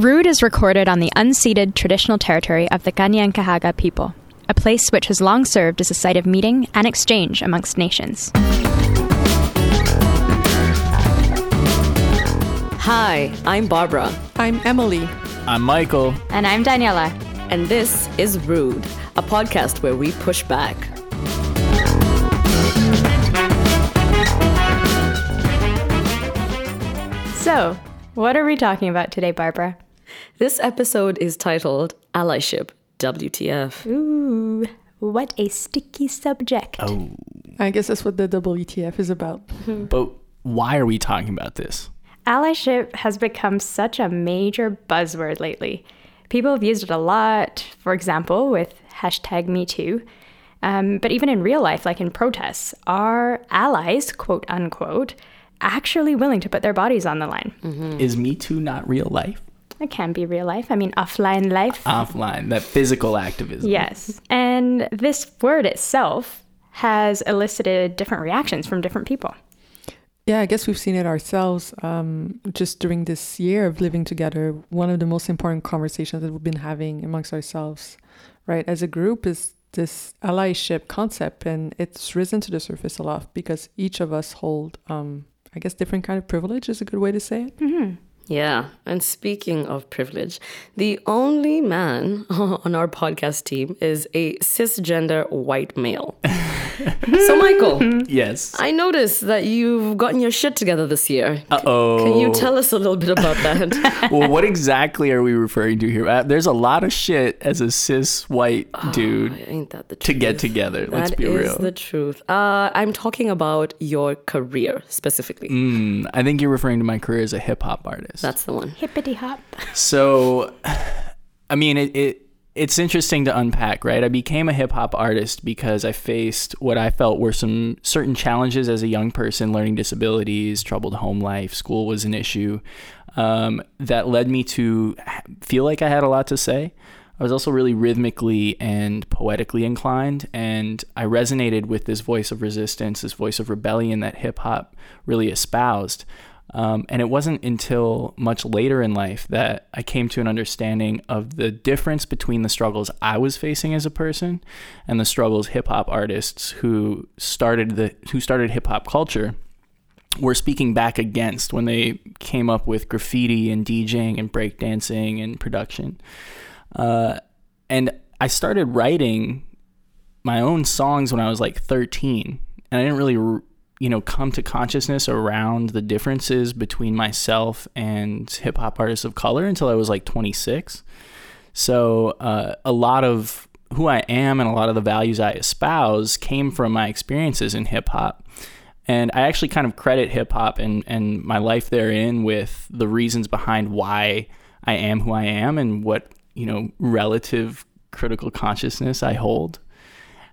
Rude is recorded on the unceded traditional territory of the Kanien'kehá:ka people, a place which has long served as a site of meeting and exchange amongst nations. Hi, I'm Barbara, I'm Emily. I'm Michael. And I'm Daniela. and this is Rude, a podcast where we push back. So, what are we talking about today, Barbara? This episode is titled Allyship WTF. Ooh, what a sticky subject. Oh, I guess that's what the WTF is about. but why are we talking about this? Allyship has become such a major buzzword lately. People have used it a lot, for example, with hashtag MeToo. Um, but even in real life, like in protests, are allies, quote unquote, actually willing to put their bodies on the line? Is Me Too not real life? It can be real life. I mean, offline life. Offline, that physical activism. Yes. And this word itself has elicited different reactions from different people. Yeah, I guess we've seen it ourselves um, just during this year of living together. One of the most important conversations that we've been having amongst ourselves, right, as a group is this allyship concept. And it's risen to the surface a lot because each of us hold, um, I guess, different kind of privilege is a good way to say it. Yeah, and speaking of privilege, the only man on our podcast team is a cisgender white male. so, Michael, Yes. I noticed that you've gotten your shit together this year. Uh oh. Can you tell us a little bit about that? well, what exactly are we referring to here? Uh, there's a lot of shit as a cis white dude Ain't that the to get together. Let's be is real. the truth. Uh, I'm talking about your career specifically. Mm, I think you're referring to my career as a hip hop artist. That's the one. Hippity hop. So, I mean, it, it it's interesting to unpack, right? I became a hip hop artist because I faced what I felt were some certain challenges as a young person, learning disabilities, troubled home life, school was an issue, um, that led me to feel like I had a lot to say. I was also really rhythmically and poetically inclined, and I resonated with this voice of resistance, this voice of rebellion that hip hop really espoused. Um, and it wasn't until much later in life that I came to an understanding of the difference between the struggles I was facing as a person and the struggles hip hop artists who started the who started hip hop culture were speaking back against when they came up with graffiti and DJing and breakdancing and production. Uh, and I started writing my own songs when I was like 13, and I didn't really, you know, come to consciousness around the differences between myself and hip hop artists of color until I was like 26. So uh, a lot of who I am and a lot of the values I espouse came from my experiences in hip hop. And I actually kind of credit hip hop and, and my life therein with the reasons behind why I am who I am and what, you know, relative critical consciousness I hold.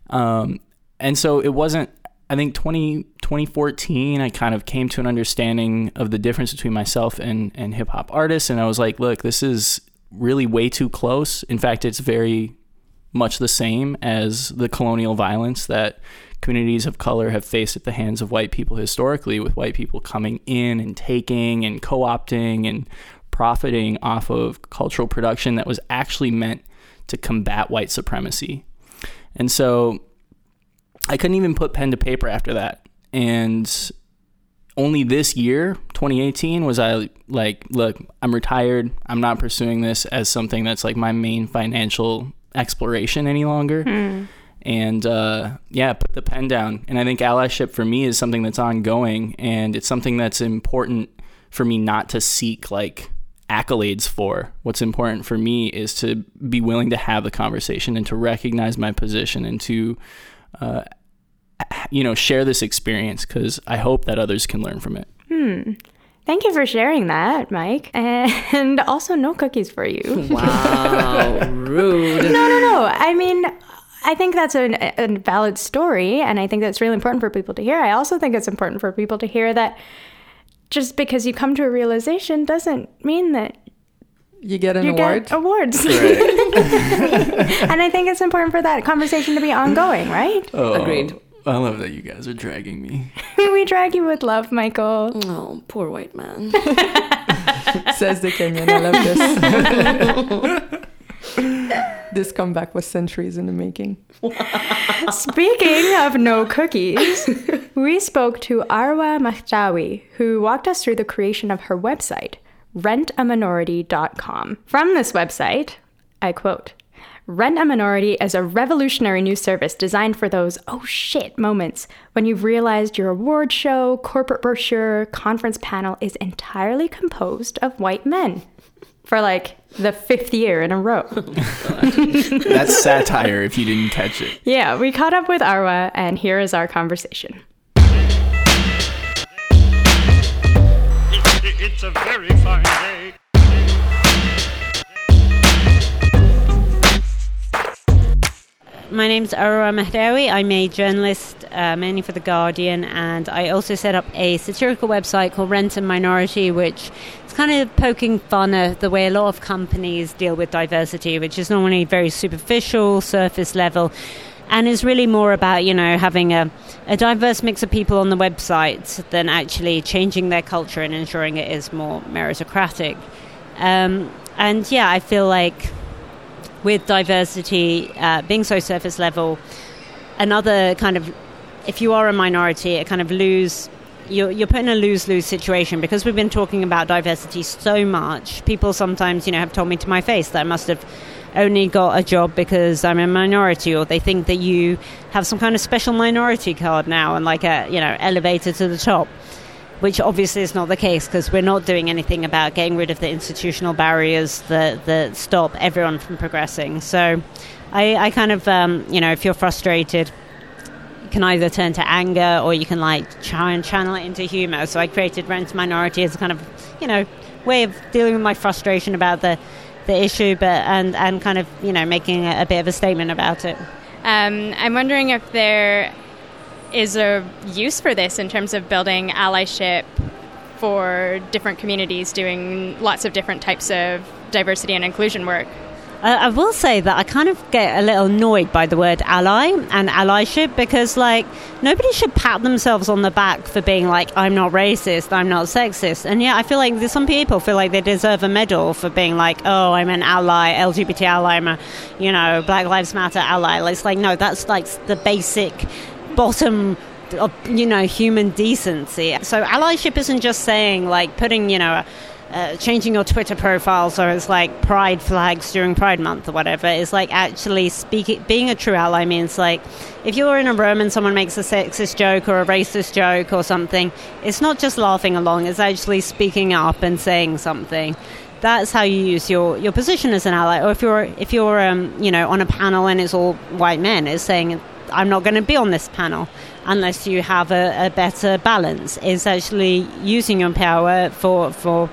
Um, and so it wasn't, I think 20, 2014, I kind of came to an understanding of the difference between myself and, and hip hop artists. And I was like, look, this is really way too close. In fact, it's very much the same as the colonial violence that communities of color have faced at the hands of white people historically, with white people coming in and taking and co opting and profiting off of cultural production that was actually meant to combat white supremacy. And so I couldn't even put pen to paper after that. And only this year, 2018, was I like, look, I'm retired. I'm not pursuing this as something that's like my main financial exploration any longer. And uh, yeah, put the pen down. And I think allyship for me is something that's ongoing and it's something that's important for me not to seek like accolades for. What's important for me is to be willing to have the conversation and to recognize my position and to, uh, you know, share this experience because I hope that others can learn from it. Hmm. Thank you for sharing that, Mike. And also, no cookies for you. Wow, rude. no, no, no. I mean, I think that's a, a valid story, and I think that's really important for people to hear. I also think it's important for people to hear that just because you come to a realization doesn't mean that You get an you award. get awards. and I think it's important for that conversation to be ongoing, right? Oh, Agreed. I love that you guys are dragging me. we drag you with love, Michael. Oh, poor white man. Says the Kenyan. I love this. this comeback was centuries in the making. Speaking of no cookies, we spoke to Arwa Mahdawi, who walked us through the creation of her website, rentaminority.com. From this website, I quote, Rent a Minority is a revolutionary new service designed for those oh shit moments when you've realized your award show, corporate brochure, conference panel is entirely composed of white men. For like the fifth year in a row. That's satire if you didn't catch it. Yeah, we caught up with Arwa, and here is our conversation. It's a very fine day. My name's Arwa Mahdawi. I'm a journalist, uh, mainly for The Guardian, and I also set up a satirical website called Rent a Minority, which is kind of poking fun at the way a lot of companies deal with diversity, which is normally very superficial, surface level, and is really more about, you know, having a, a diverse mix of people on the website than actually changing their culture and ensuring it is more meritocratic. Um, and yeah, I feel like with diversity uh, being so surface level, another kind of, if you are a minority, it kind of lose. You're, you're put in a lose-lose situation because we've been talking about diversity so much. People sometimes, you know, have told me to my face that I must have only got a job because I'm a minority, or they think that you have some kind of special minority card now and like a, you know, elevator to the top which obviously is not the case because we're not doing anything about getting rid of the institutional barriers that, that stop everyone from progressing. So I, I kind of, um, you know, if you're frustrated, you can either turn to anger or you can like try and channel it into humor. So I created Rent Minority as a kind of, you know, way of dealing with my frustration about the, the issue, but and, and kind of, you know, making a, a bit of a statement about it. Um, I'm wondering if there is a use for this in terms of building allyship for different communities doing lots of different types of diversity and inclusion work. Uh, I will say that I kind of get a little annoyed by the word ally and allyship because, like, nobody should pat themselves on the back for being like, I'm not racist, I'm not sexist. And yeah, I feel like some people feel like they deserve a medal for being like, oh, I'm an ally, LGBT ally, I'm a, you know, Black Lives Matter ally. It's like, no, that's like the basic bottom of, you know, human decency. So allyship isn't just saying, like, putting, you know, uh, changing your Twitter profile so it's like pride flags during Pride Month or whatever is like actually speaking. Being a true ally means like if you're in a room and someone makes a sexist joke or a racist joke or something, it's not just laughing along. It's actually speaking up and saying something. That's how you use your, your position as an ally. Or if you're if you're um, you know on a panel and it's all white men, it's saying I'm not going to be on this panel unless you have a, a better balance. Is actually using your power for for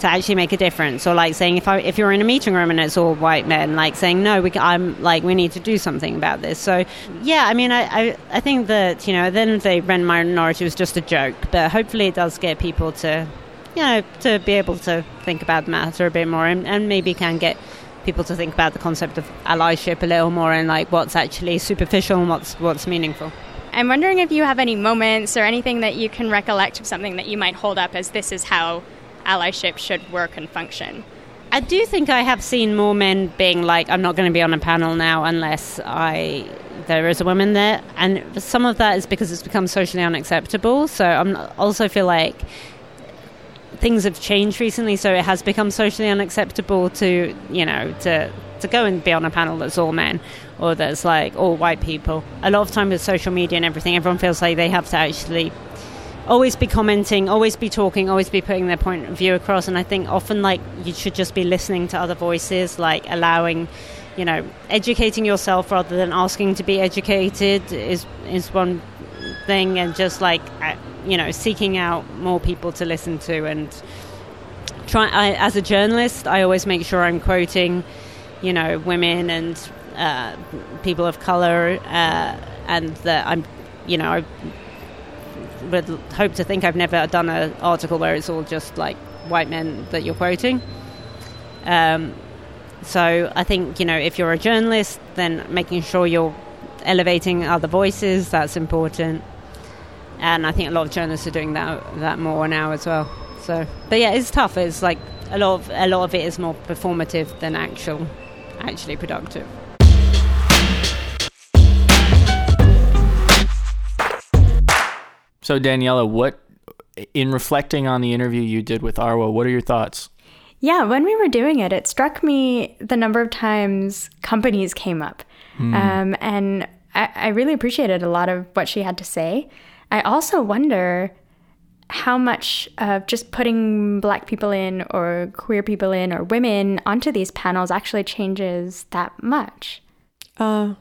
to actually make a difference or like saying if I if you're in a meeting room and it's all white men like saying no we I'm like we need to do something about this so yeah I mean I, I, I think that you know then the Rent Minority was just a joke but hopefully it does get people to you know to be able to think about the matter a bit more and, and maybe can get people to think about the concept of allyship a little more and like what's actually superficial and what's what's meaningful I'm wondering if you have any moments or anything that you can recollect of something that you might hold up as this is how allyship should work and function. I do think I have seen more men being like, I'm not going to be on a panel now unless I there is a woman there, and some of that is because it's become socially unacceptable. So I'm also feel like things have changed recently, so it has become socially unacceptable to you know to to go and be on a panel that's all men or that's like all white people. A lot of time with social media and everything, everyone feels like they have to actually always be commenting, always be talking, always be putting their point of view across. And I think often, like, you should just be listening to other voices, like allowing, you know, educating yourself rather than asking to be educated is is one thing, and just like, uh, you know, seeking out more people to listen to and try. I, as a journalist, I always make sure I'm quoting, you know, women and uh, people of color, uh, and that I'm, you know. I, would hope to think I've never done an article where it's all just like white men that you're quoting. Um, so I think you know if you're a journalist, then making sure you're elevating other voices. That's important, and I think a lot of journalists are doing that that more now as well. So, but yeah, it's tough. It's like a lot of a lot of it is more performative than actual, actually productive. So Daniela, what in reflecting on the interview you did with Arwa, what are your thoughts? Yeah, when we were doing it, it struck me the number of times companies came up. Um, and I, I really appreciated a lot of what she had to say. I also wonder how much of just putting black people in or queer people in or women onto these panels actually changes that much. Uh,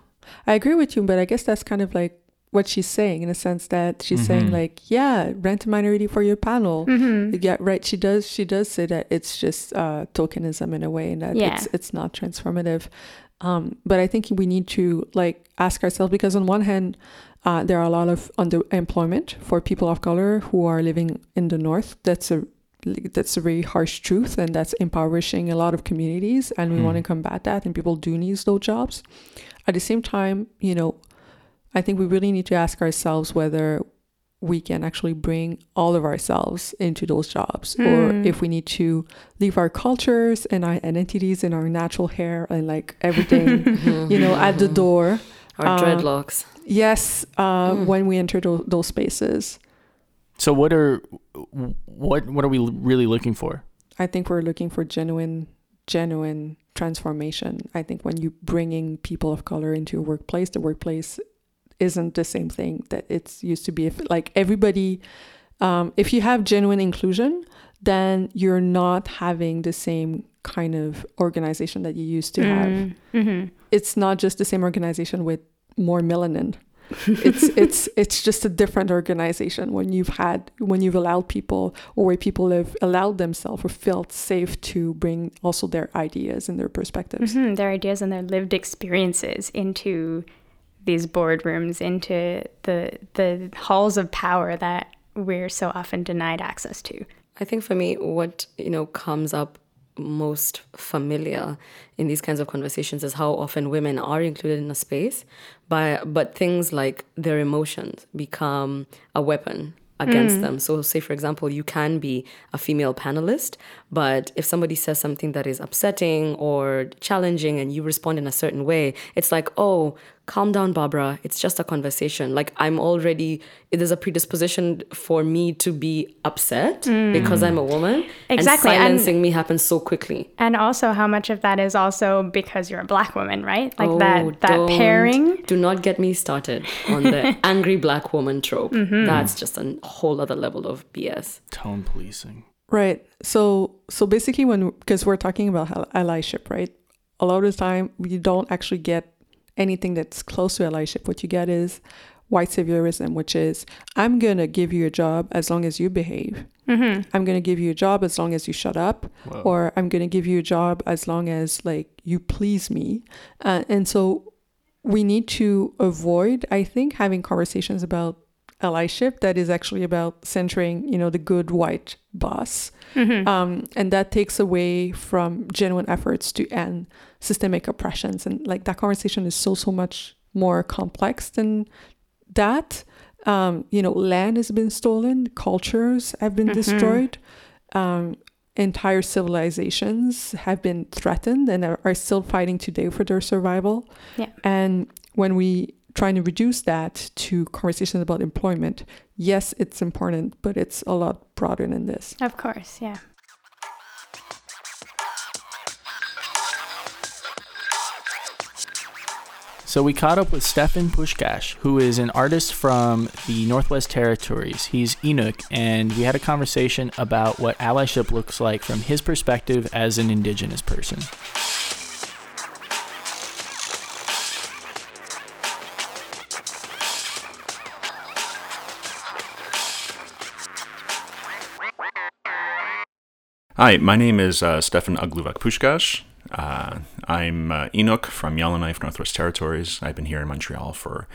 I agree with you, but I guess that's kind of like what she's saying in a sense that she's saying like, yeah, rent a minority for your panel. Yeah, right. She does. She does say that it's just uh, tokenism in a way, and that Yeah. it's it's not transformative. Um, but I think we need to like ask ourselves because on one hand, uh, there are a lot of underemployment for people of color who are living in the north. That's a that's a very harsh truth, and that's impoverishing a lot of communities. And we hmm. want to combat that, and people do need those jobs. At the same time, you know, I think we really need to ask ourselves whether we can actually bring all of ourselves into those jobs or hmm. if we need to leave our cultures and our identities and our natural hair and like everything you know at the mm-hmm. door Our Uh, dreadlocks. yes uh, when we enter those, those spaces So what are what what are we really looking for? i think we're looking for genuine genuine transformation i think when you bringing people of color into a workplace the workplace isn't the same thing that it's used to be if like everybody um, if you have genuine inclusion then you're not having the same kind of organization that you used to have Mm-hmm. it's not just the same organization with more melanin it's it's it's just a different organization when you've had when you've allowed people or where people have allowed themselves or felt safe to bring also their ideas and their perspectives hmm their ideas and their lived experiences into these boardrooms, into the the halls of power that we're so often denied access to. I think for me, what you know comes up most familiar in these kinds of conversations is how often women are included in a space, but but things like their emotions become a weapon against mm. them. So, say for example, you can be a female panelist, but if somebody says something that is upsetting or challenging, and you respond in a certain way, it's like, oh, calm down, Barbara. It's just a conversation. Like I'm already there's a predisposition for me to be upset because I'm a woman. Exactly, And and- silencing me happens so quickly. And also how much of that is also because you're a black woman, right? Like Oh, that that pairing. Do not get me started on the angry black woman trope. Mm-hmm. That's just a whole other level of BS. Tone policing. Right. So so basically when because we're talking about allyship, right? A lot of the time we don't actually get anything that's close to allyship. What you get is white saviorism, which is I'm gonna give you a job as long as you behave. I'm gonna give you a job as long as you shut up, or I'm gonna give you a job as long as like you please me. Uh, and so we need to avoid, I think, having conversations about allyship that is actually about centering, you know, the good white boss. Um, and that takes away from genuine efforts to end systemic oppressions. And like that conversation is so, so much more complex than that. Um, you know, land has been stolen, cultures have been destroyed. Um, entire civilizations have been threatened and are, are still fighting today for their survival. Yeah. And when we trying to reduce that to conversations about employment, yes, it's important, but it's a lot broader than this. Of course, yeah. So we caught up with Stefan Puskas, who is an artist from the Northwest Territories. He's Inuk, and we had a conversation about what allyship looks like from his perspective as an indigenous person. Hi, my name is uh, Stefan Agluvak Puskas. Uh, I'm uh, Inuk from Yellowknife, Northwest Territories. I've been here in Montreal for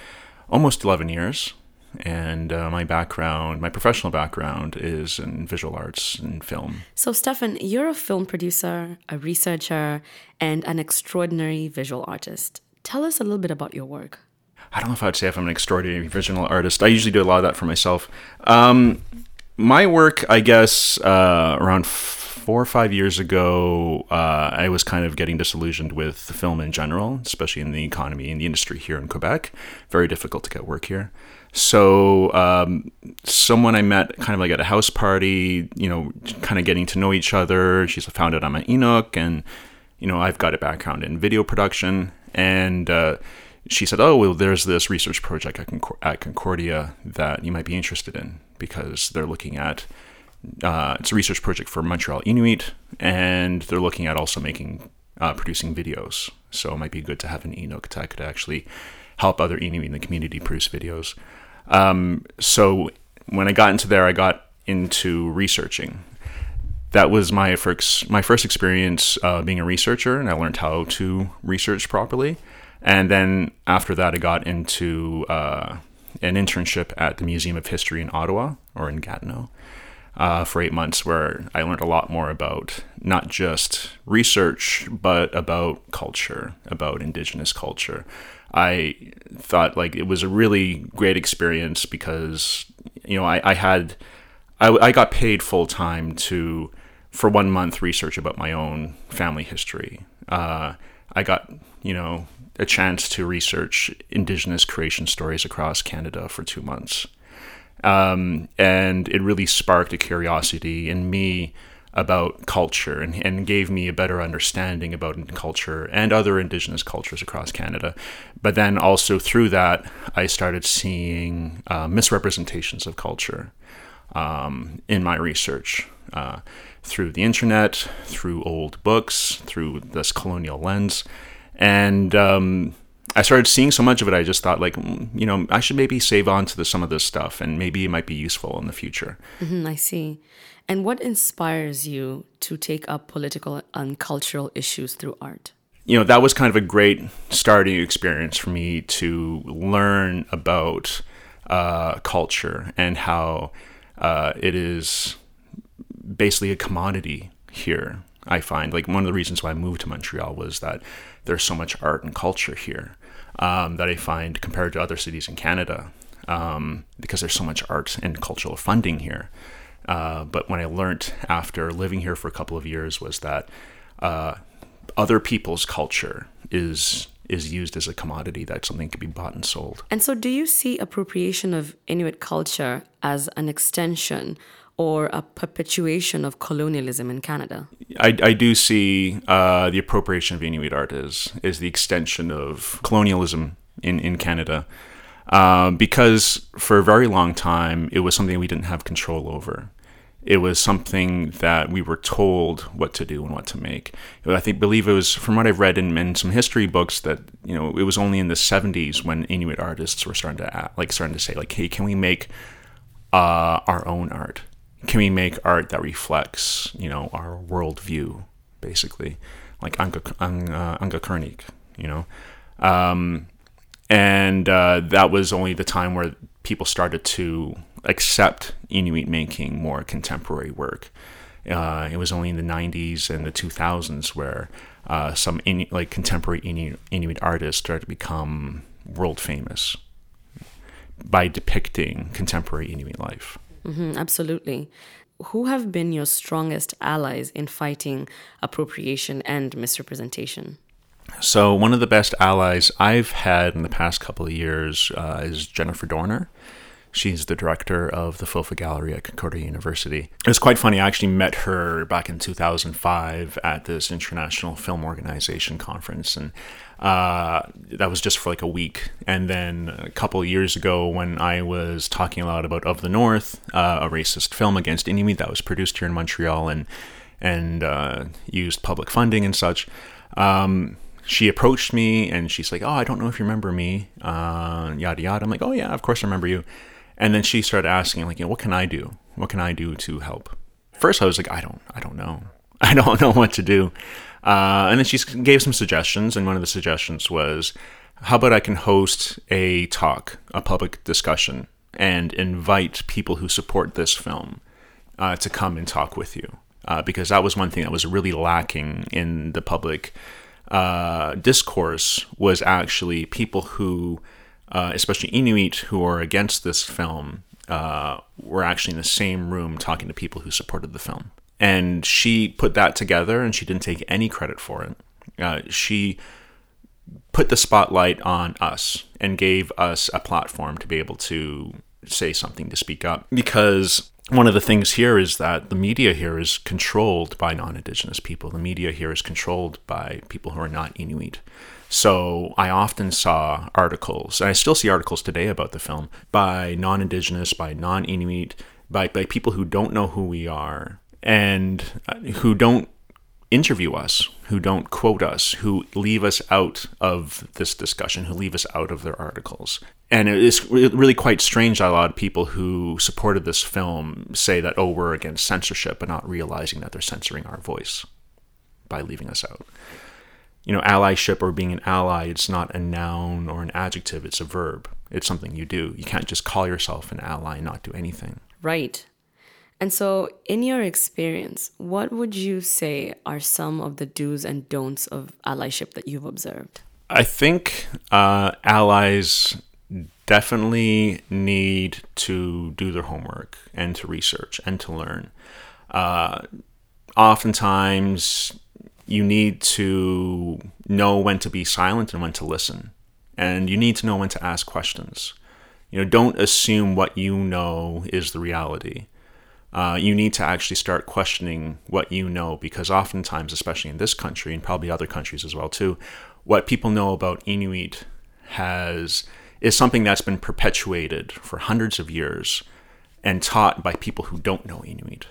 almost 11 years. And uh, my background, my professional background is in visual arts and film. So, Stefan, you're a film producer, a researcher, and an extraordinary visual artist. Tell us a little bit about your work. I don't know if I'd say if I'm an extraordinary visual artist. I usually do a lot of that for myself. Um, my work, I guess, uh, around four or five years ago, uh, I was kind of getting disillusioned with the film in general, especially in the economy and the industry here in Quebec. Very difficult to get work here. So, um, someone I met kind of like at a house party, you know, kind of getting to know each other. She's found out I'm an Inuk, and you know, I've got a background in video production, and uh, she said, "Oh, well, there's this research project at Concordia that you might be interested in because they're looking at." Uh, it's a research project for Montreal Inuit, and they're looking at also making uh, producing videos. So it might be good to have an Inuk that could actually help other Inuit in the community produce videos. Um, so when I got into there, I got into researching. That was my first my first experience uh, being a researcher, and I learned how to research properly. And then after that, I got into uh, an internship at the Museum of History in Ottawa or in Gatineau uh, for eight months, where I learned a lot more about not just research, but about culture, about Indigenous culture. I thought like it was a really great experience because you know I, I had I, I got paid full time to for one month research about my own family history. Uh, I got you know a chance to research Indigenous creation stories across Canada for two months. Um, and it really sparked a curiosity in me about culture and, and gave me a better understanding about culture and other Indigenous cultures across Canada. But then also through that, I started seeing uh, misrepresentations of culture um, in my research. Uh, through the internet, through old books, through this colonial lens. And um, I started seeing so much of it, I just thought, like, mm, you know, I should maybe save on to the, some of this stuff and maybe it might be useful in the future. Mhm, I see. And what inspires you to take up political and cultural issues through art? you know, that was kind of a great starting experience for me to learn about uh, culture and how uh, it is basically a commodity here. I find like one of the reasons why I moved to Montreal was that there's so much art and culture here um, that I find compared to other cities in Canada um, because there's so much art and cultural funding here. Uh, but when I learned after living here for a couple of years was that uh, other people's culture is is used as a commodity that something can be bought and sold. And so, do you see appropriation of Inuit culture as an extension or a perpetuation of colonialism in Canada? I, I do see uh, the appropriation of Inuit art as is the extension of colonialism in in Canada, uh, because for a very long time it was something we didn't have control over. It was something that we were told what to do and what to make. I think believe it was from what I've read in, in some history books that you know it was only in the 70s when Inuit artists were starting to act, like starting to say like, hey, can we make uh, our own art? Can we make art that reflects you know our worldview, basically, like Anka uh, you know. Um, and uh, that was only the time where people started to accept Inuit making more contemporary work. Uh, it was only in the 90s and the 2000s where uh, some Inu- like contemporary Inuit, Inuit artists started to become world famous by depicting contemporary Inuit life. Hmm absolutely. Who have been your strongest allies in fighting appropriation and misrepresentation? So one of the best allies I've had in the past couple of years uh, is Jennifer Dorner. She's the director of the FOFA Gallery at Concordia University. It was quite funny. I actually met her back in 2005 at this International Film Organization conference, and uh, that was just for like a week. And then a couple years ago, when I was talking a lot about Of the North, uh, a racist film against Inuit that was produced here in Montreal and and uh, used public funding and such. Um, she approached me and she's like, "Oh, I don't know if you remember me." Uh, yada yada. I'm like, "Oh yeah, of course I remember you." And then she started asking, like, you know, "What can I do? What can I do to help?" First, I was like, "I don't, I don't know. I don't know what to do." Uh, and then she gave some suggestions, and one of the suggestions was, "How about I can host a talk, a public discussion, and invite people who support this film uh, to come and talk with you?" Uh, because that was one thing that was really lacking in the public uh, discourse was actually people who uh, especially Inuit who are against this film, uh, were actually in the same room talking to people who supported the film. And she put that together and she didn't take any credit for it. Uh, she put the spotlight on us and gave us a platform to be able to say something, to speak up. Because one of the things here is that the media here is controlled by non Indigenous people. The media here is controlled by people who are not Inuit. So I often saw articles, and I still see articles today about the film, by non Indigenous, by non Inuit, by, by people who don't know who we are, and uh, who don't interview us, who don't quote us, who leave us out of this discussion, who leave us out of their articles. And it is really quite strange that a lot of people who supported this film say that, oh, we're against censorship, but not realizing that they're censoring our voice by leaving us out. You know, allyship or being an ally, it's not a noun or an adjective, it's a verb. It's something you do. You can't just call yourself an ally and not do anything. Right. And so, in your experience, what would you say are some of the do's and don'ts of allyship that you've observed? I think uh, allies definitely need to do their homework and to research and to learn. Uh, oftentimes, you need to know when to be silent and when to listen, and you need to know when to ask questions. You know, don't assume what you know is the reality uh, you need to actually start questioning what you know because oftentimes, especially in this country and probably other countries as well too, what people know about Inuit has is something that's been perpetuated for hundreds of years and taught by people who don't know Inuit.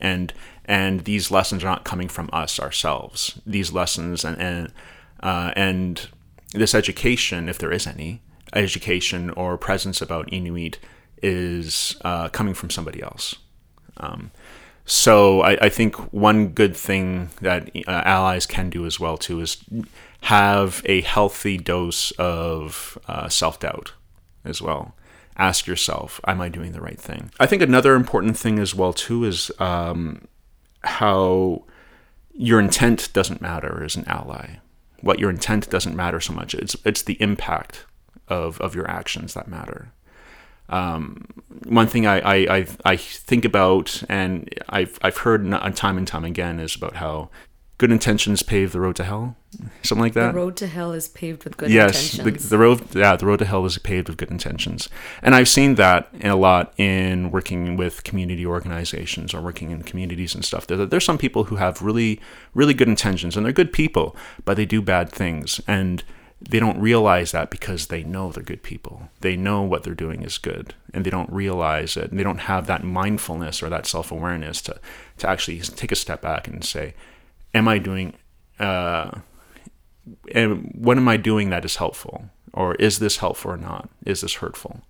And and these lessons are not coming from us ourselves. These lessons and and uh, and this education, if there is any education or presence about Inuit, is uh, coming from somebody else. Um, so I, I, think one good thing that uh, allies can do as well too is have a healthy dose of uh, self doubt as well. Ask yourself, am I doing the right thing? I think another important thing as well too is um, how your intent doesn't matter as an ally. What your intent doesn't matter so much. It's it's the impact of of your actions that matter. Um, one thing I, I, I, think about and I've, I've heard time and time again is about how good intentions pave the road to hell, something like that. The road to hell is paved with good yes, intentions. Yes, the, the, road, yeah, the road to hell is paved with good intentions, and I've seen that a lot in working with community organizations or working in communities and stuff. There, there's some people who have really, really good intentions, and they're good people, but they do bad things, and they don't realize that because they know they're good people. They know what they're doing is good, and they don't realize it. And they don't have that mindfulness or that self awareness to to actually take a step back and say, "Am I doing? Uh, and what am I doing that is helpful, or is this helpful or not? Is this hurtful?"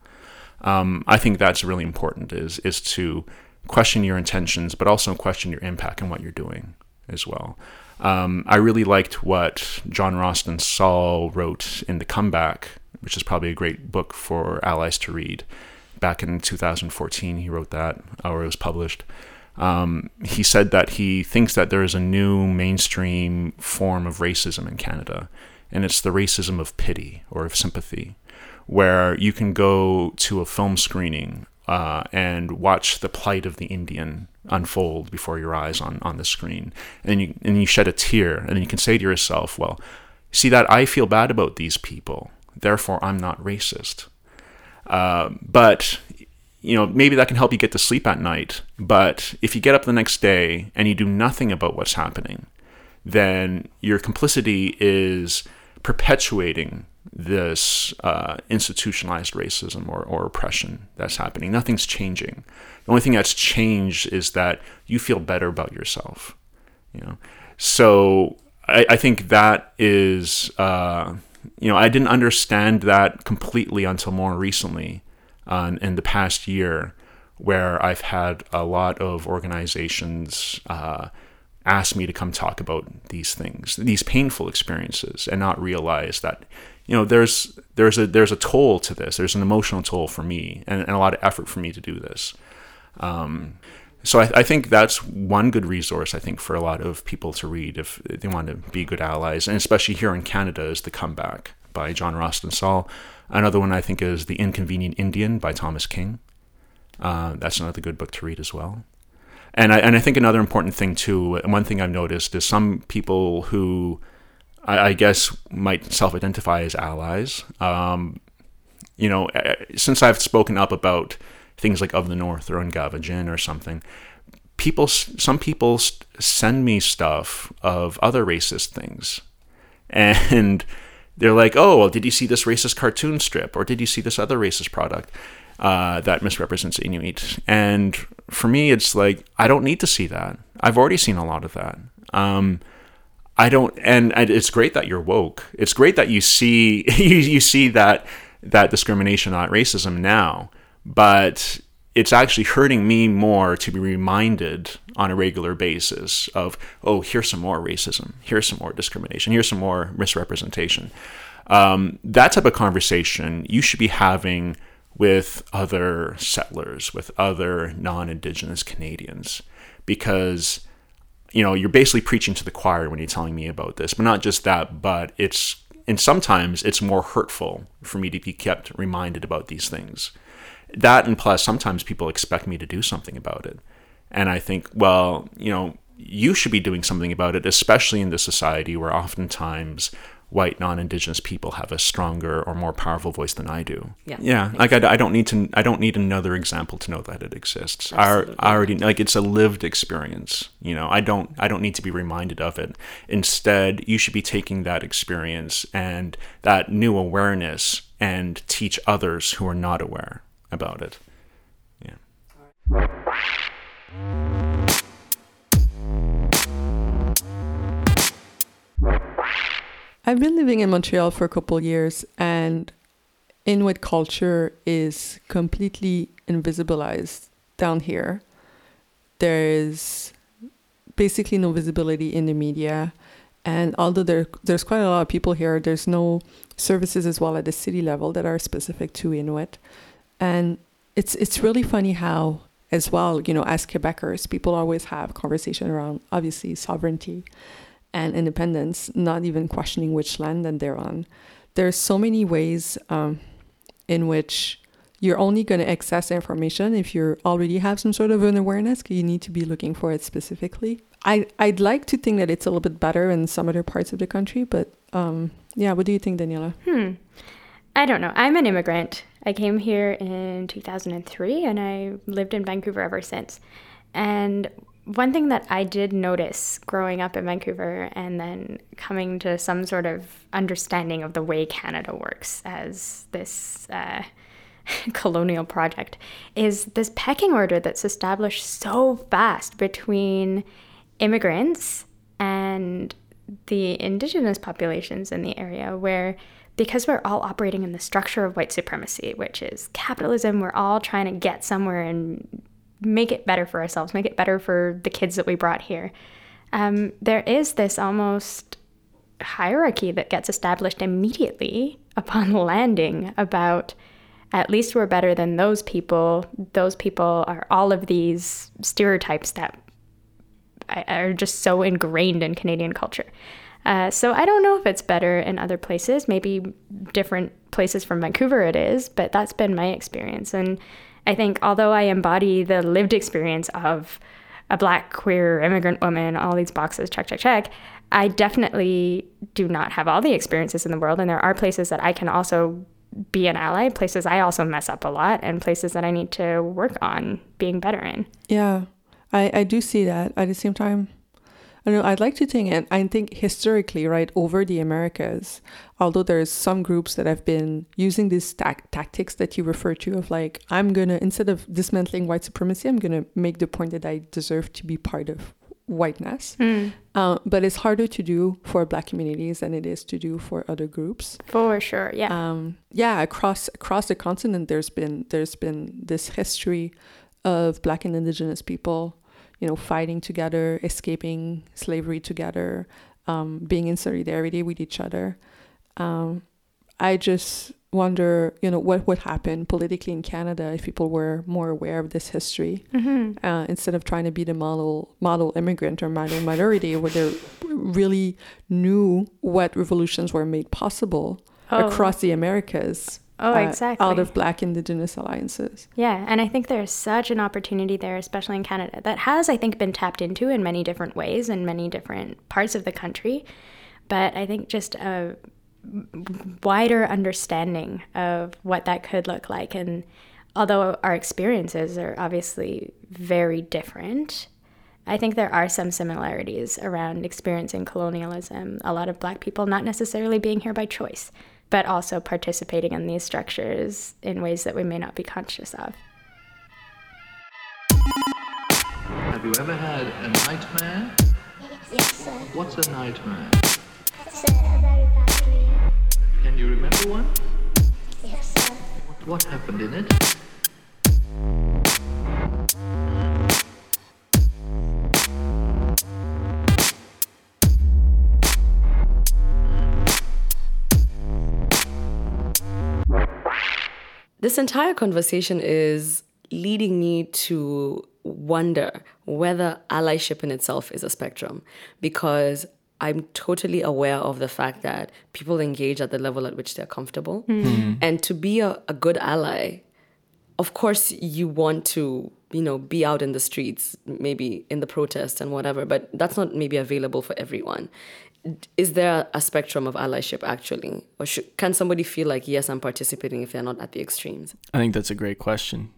Um, I think that's really important. Is is to question your intentions, but also question your impact and what you're doing as well. Um, I really liked what John Ralston Saul wrote in The Comeback, which is probably a great book for allies to read. Back in 2014, he wrote that, or it was published. Um, he said that he thinks that there is a new mainstream form of racism in Canada, and it's the racism of pity or of sympathy, where you can go to a film screening uh, and watch the plight of the Indian unfold before your eyes on, on the screen. And you, and you shed a tear, and then you can say to yourself, well, see that I feel bad about these people, therefore I'm not racist. Uh, but you know maybe that can help you get to sleep at night but if you get up the next day and you do nothing about what's happening then your complicity is perpetuating this uh, institutionalized racism or, or oppression that's happening. Nothing's changing. The only thing that's changed is that you feel better about yourself. You know, so I, I think that is uh, you know I didn't understand that completely until more recently, uh, in the past year, where I've had a lot of organizations. Uh, ask me to come talk about these things, these painful experiences, and not realize that you know there's there's a there's a toll to this. There's an emotional toll for me, and, and a lot of effort for me to do this. Um, so I, I, think that's one good resource I think for a lot of people to read if they want to be good allies, and especially here in Canada is the comeback by John Ralston Saul. Another one I think is The Inconvenient Indian by Thomas King. Uh, that's another good book to read as well. And I, and I think another important thing too, one thing I've noticed is some people who I, I guess might self-identify as allies. Um, you know, since I've spoken up about things like of the North or Ungava gin or something, people, some people send me stuff of other racist things, and they're like, "Oh, well, did you see this racist cartoon strip, or did you see this other racist product?" Uh, that misrepresents Inuit. And for me, it's like, I don't need to see that. I've already seen a lot of that. Um, I don't, and, it's great that you're woke. It's great that you see you, you see that that discrimination, not racism now. But it's actually hurting me more to be reminded on a regular basis of, oh, here's some more racism, here's some more discrimination, here's some more misrepresentation. Um, that type of conversation you should be having with other settlers, with other non Indigenous Canadians, because you know you're basically preaching to the choir when you're telling me about this. But not just that, but it's and sometimes it's more hurtful for me to be kept reminded about these things. That and plus sometimes people expect me to do something about it. And I think, well, you know, you should be doing something about it, especially in this society where oftentimes white non-indigenous people have a stronger or more powerful voice than I do. Yeah. Yeah. Like I, I don't need to I don't need another example to know that it exists. I, I already like it's a lived experience. You know, I don't I don't need to be reminded of it. Instead, you should be taking that experience and that new awareness and teach others who are not aware about it. Yeah. I've been living in Montreal for a couple years, and Inuit culture is completely invisibilized down here. There is basically no visibility in the media, and although there there's quite a lot of people here, there's no services as well at the city level that are specific to Inuit, and it's it's really funny how as well you know as Quebecers people always have conversation around obviously sovereignty and independence, not even questioning which land that they're on. There's so many ways um, in which you're only going to access information if you already have some sort of an awareness. You need to be looking for it specifically. I I'd like to think that it's a little bit better in some other parts of the country, but um, yeah. What do you think, Daniela? Hmm. I don't know. I'm an immigrant. I came here in 2003 and I lived in Vancouver ever since. And one thing that I did notice growing up in Vancouver and then coming to some sort of understanding of the way Canada works as this uh, colonial project is this pecking order that's established so fast between immigrants and the indigenous populations in the area where because we're all operating in the structure of white supremacy, which is capitalism, we're all trying to get somewhere and make it better for ourselves, make it better for the kids that we brought here. Um, there is this almost hierarchy that gets established immediately upon landing about at least we're better than those people. Those people are all of these stereotypes that are just so ingrained in Canadian culture. Uh, so I don't know if it's better in other places. Maybe different places from Vancouver it is, but that's been my experience. And I think although I embody the lived experience of a black queer immigrant woman, all these boxes, check, check, check, I definitely do not have all the experiences in the world. And there are places that I can also be an ally, places I also mess up a lot, and places that I need to work on being better in. Yeah, I, I do see that. At the same time, I know I'd like to think, and I think historically, right, over the Americas, although there's some groups that have been using these ta- tactics that you refer to of like, I'm gonna, instead of dismantling white supremacy, I'm gonna make the point that I deserve to be part of whiteness. Mm. Uh, but it's harder to do for black communities than it is to do for other groups. For sure, yeah. Um, yeah, across across the continent, there's been there's been this history of black and indigenous people you know, fighting together, escaping slavery together, um, being in solidarity with each other. Um, I just wonder, you know, what would happen politically in Canada if people were more aware of this history mm-hmm. uh, instead of trying to be the model model immigrant or model minority, where they really knew what revolutions were made possible Oh. across the Americas. Oh, uh, exactly. Out of Black Indigenous alliances. Yeah, and I think there's such an opportunity there, especially in Canada, that has, I think, been tapped into in many different ways in many different parts of the country. But I think just a wider understanding of what that could look like. And although our experiences are obviously very different, I think there are some similarities around experiencing colonialism. A lot of Black people not necessarily being here by choice, but also participating in these structures in ways that we may not be conscious of. Have you ever had a nightmare? Yes, sir. What's a nightmare? It's a, a very bad dream. Can you remember one? Yes, sir. What, what happened in it? This entire conversation is leading me to wonder whether allyship in itself is a spectrum because I'm totally aware of the fact that people engage at the level at which they're comfortable. Hmm. Hmm. And to be a, a good ally, of course, you want to, you know, be out in the streets, maybe in the protest and whatever, but that's not maybe available for everyone. Is there a spectrum of allyship actually? Or should, can somebody feel like, yes, I'm participating if they're not at the extremes? I think that's a great question.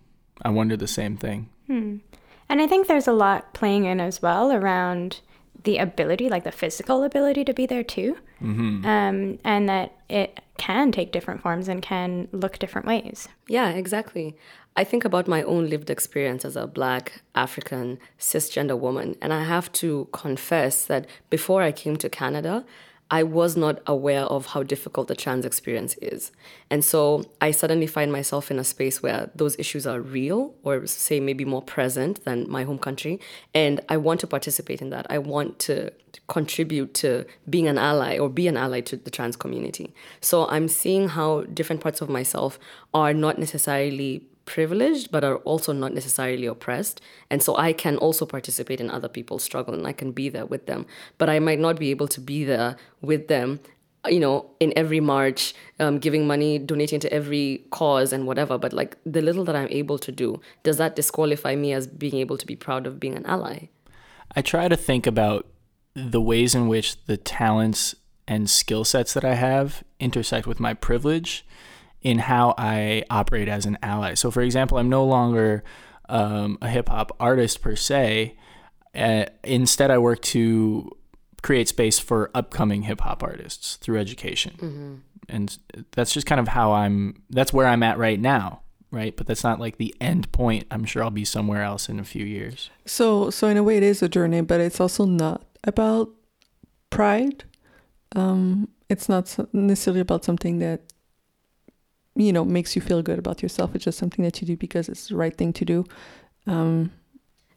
I wonder the same thing. And I think there's a lot playing in as well around the ability, like the physical ability to be there too. Um, and that it can take different forms and can look different ways. Yeah, exactly. I think about my own lived experience as a black, African, cisgender woman. And I have to confess that before I came to Canada, I was not aware of how difficult the trans experience is. And so I suddenly find myself in a space where those issues are real, or say maybe more present than my home country. And I want to participate in that. I want to contribute to being an ally or be an ally to the trans community. So I'm seeing how different parts of myself are not necessarily privileged but are also not necessarily oppressed. And so i can also participate in other people's struggle and i can be there with them. But i might not be able to be there with them you know in every march um, giving money donating to every cause and whatever. But like the little that i'm able to do does that disqualify me as being able to be proud of being an ally? I try to think about the ways in which the talents and skill sets that I have intersect with my privilege in how I operate as an ally. So, for example, I'm no longer um, a hip hop artist per se. Uh, instead, I work to create space for upcoming hip hop artists through education. And that's just kind of how I'm, that's where I'm at right now. Right. But that's not like the end point. I'm sure I'll be somewhere else in a few years. So, so in a way, it is a journey, but it's also not about pride. Um, it's not necessarily about something that you know makes you feel good about yourself. It's just something that you do because it's the right thing to do. Um,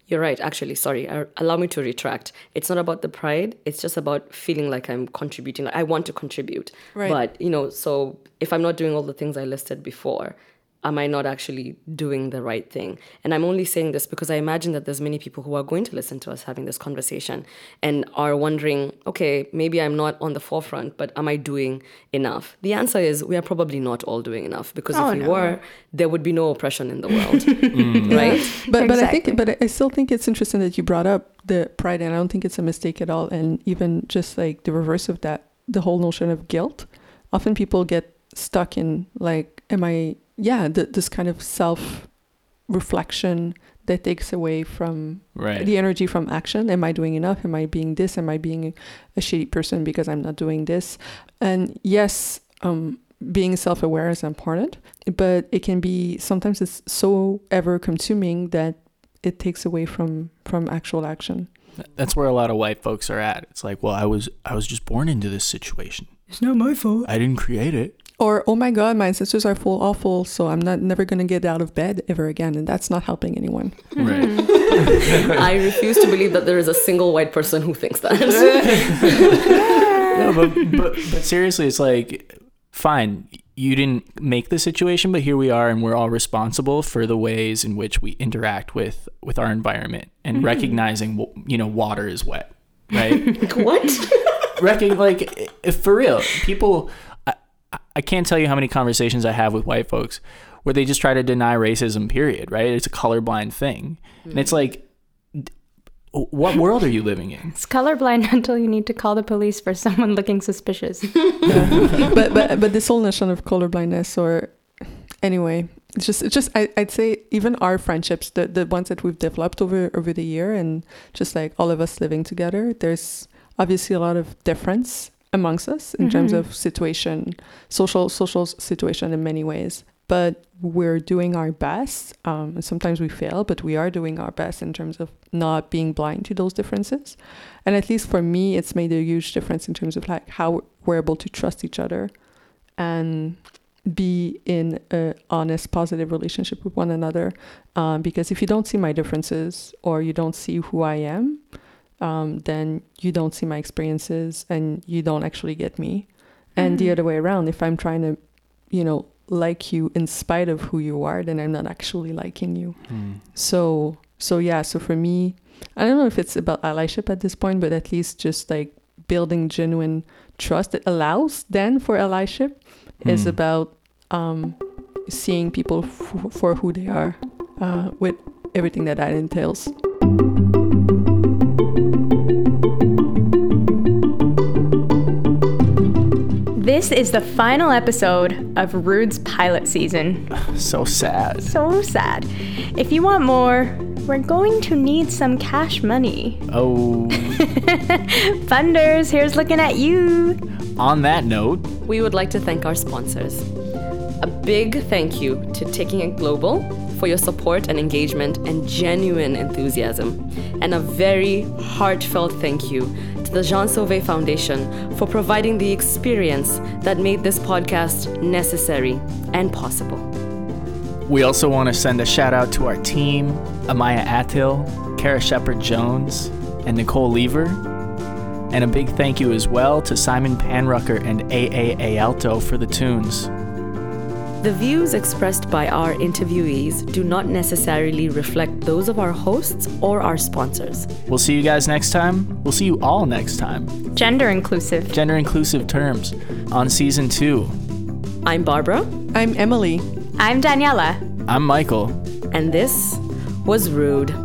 You're right, actually. Sorry. Allow me to retract. It's not about the pride. It's just about feeling like I'm contributing. Like I want to contribute. Right. But, you know, so if I'm not doing all the things I listed before, am I not actually doing the right thing? And I'm only saying this because I imagine that there's many people who are going to listen to us having this conversation and are wondering, okay, maybe I'm not on the forefront, but am I doing enough? The answer is we are probably not all doing enough because Oh, if we no. were, there would be no oppression in the world. Mm. right? but but I think but I still think it's interesting that you brought up the pride, and I don't think it's a mistake at all. And even just like the reverse of that, the whole notion of guilt. Often people get stuck in like, am I? Yeah, th- this kind of self reflection that takes away from Right. the energy from action. Am I doing enough? Am I being this? Am I being a shitty person because I'm not doing this? And yes, um, being self aware is important, but it can be sometimes it's so ever consuming that it takes away from from actual action. That's where a lot of white folks are at. It's like, well, I was I was just born into this situation. It's not my fault. I didn't create it. Or oh my god, my ancestors are full awful, so I'm not never gonna get out of bed ever again, and that's not helping anyone. Right. Hmm. I refuse to believe that there is a single white person who thinks that. no, but, but but seriously, it's like fine. You didn't make the situation, but here we are, and we're all responsible for the ways in which we interact with with our environment, and hmm. recognizing w- you know water is wet, right? what? Recog- like if for real, people. I, I can't tell you how many conversations I have with white folks where they just try to deny racism. Period. Right? It's a colorblind thing, and it's like, what world are you living in? It's colorblind until you need to call the police for someone looking suspicious. but but but this whole notion of colorblindness or anyway it's just it's just I, i'd say even our friendships the the ones that we've developed over over the year and just like all of us living together there's obviously a lot of difference amongst us in terms Mhm. of situation social social situation in many ways but we're doing our best um, and sometimes we fail but we are doing our best in terms of not being blind to those differences and at least for me it's made a huge difference in terms of like how we're able to trust each other and be in a honest positive relationship with one another um, because if you don't see my differences or you don't see who i am um, then you don't see my experiences and you don't actually get me and the Mhm. other way around if i'm trying to you know like you in spite of who you are then i'm not actually liking you so so yeah so for me i don't know if it's about allyship at this point but at least just like building genuine trust that allows then for allyship is Hmm. about um, seeing people f- for who they are uh, with everything that that entails this is the final episode of Rude's pilot season. So sad. So sad. If you want more, we're going to need some cash money. Oh. Funders, here's looking at you. On that note, We would like to thank our sponsors. A big thank you to Taking It Global for your support and engagement and genuine enthusiasm. And a very heartfelt thank you to the Jean Sauvé Foundation for providing the experience that made this podcast necessary and possible. we also want to send a shout out to our team Amaya Attil, Kara Shepard Jones, and Nicole Lever. And a big thank you as well to Simon Panrucker and AA Alto for the tunes. The views expressed by our interviewees do not necessarily reflect those of our hosts or our sponsors. We'll see you guys next time. We'll see you all next time. Gender inclusive. Gender inclusive terms on season two. I'm Barbara, i'm emily I'm Daniela. I'm Michael. and this was Rude.